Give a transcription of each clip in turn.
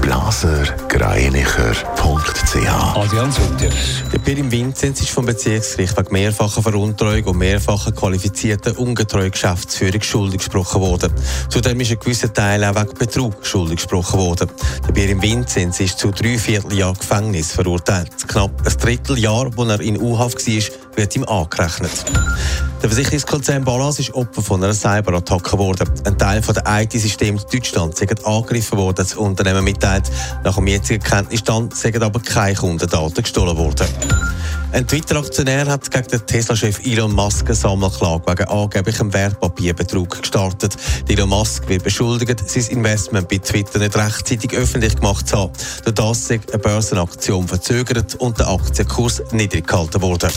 blasergreinicher.ch Adrian Sutter. Der Pirim Vinzenz ist vom Bezirksgericht wegen mehrfacher Veruntreuung und mehrfacher qualifizierter ungetreue Geschäftsführung schuldig gesprochen worden. Zudem ist ein gewisser Teil auch wegen Betrug schuldig gesprochen worden. Der Pirim Vinzenz ist zu drei Vierteljahr Gefängnis verurteilt. Knapp ein Dritteljahr, wo er in U-Haft war, wird ihm angerechnet. Der Versicherungskonzern Ballas ist Opfer von einer Cyberattacke geworden. Ein Teil von der IT-Systeme Deutschland ist angegriffen worden. Das Unternehmen mitteilt, nach dem jetzigen Kenntnisstand sind aber keine Kundendaten gestohlen worden. Ein Twitter-Aktionär hat gegen den Tesla-Chef Elon Musk eine Sammelklage wegen angeblichem Wertpapierbetrug gestartet. Elon Musk wird beschuldigt, sein Investment bei Twitter nicht rechtzeitig öffentlich gemacht zu haben. Durch das ist eine Börsenaktion verzögert und der Aktienkurs niedrig gehalten worden.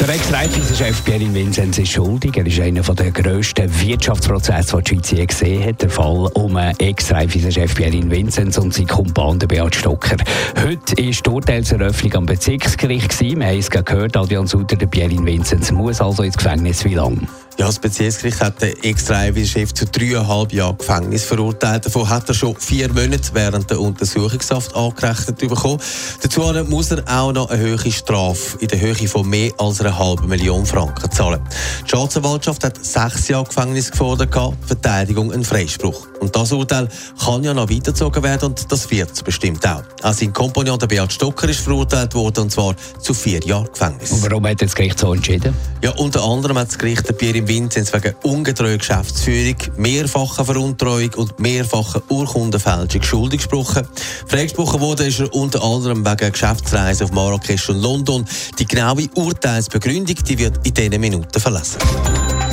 Der Ex-Raiffeisen-Chef Pierre Vinzenz ist schuldig. Er ist einer der grössten Wirtschaftsprozesse, die die Schweiz je gesehen hat. Der Fall um Ex-Raiffeisen-Chef Pierre Vinzenz und seine Kumpane Beat Stocker. Heute war die Urteilseröffnung am Bezirksgericht. Wir haben es gehört, Adrian Sutter, der Pierre Vinzenz muss also ins Gefängnis. Wie lange? Ja, das Bezirksgericht hat den Ex-Chef zu dreieinhalb Jahren Gefängnis verurteilt. Davon hat er schon vier Monate während der Untersuchungshaft angerechnet bekommen. Dazu muss er auch noch eine höhere Strafe in der Höhe von mehr als einer halben Million Franken zahlen. Die Staatsanwaltschaft hat sechs Jahre Gefängnis gefordert, Verteidigung ein Freispruch. Und das Urteil kann ja noch weitergezogen werden und das wird es bestimmt auch. Auch sein Kompagnon, der Beat Stocker, ist verurteilt worden und zwar zu vier Jahren Gefängnis. Und warum hat das Gericht so entschieden? Ja, unter anderem hat das Gericht Pierre im Vinzenz wegen ungetreue Geschäftsführung, mehrfacher Veruntreuung und mehrfacher Urkundenfälschung schuldig gesprochen. Freigesprochen wurde ist er unter anderem wegen Geschäftsreisen auf Marrakesch und London. Die genaue Urteilsbegründung die wird in diesen Minuten verlassen.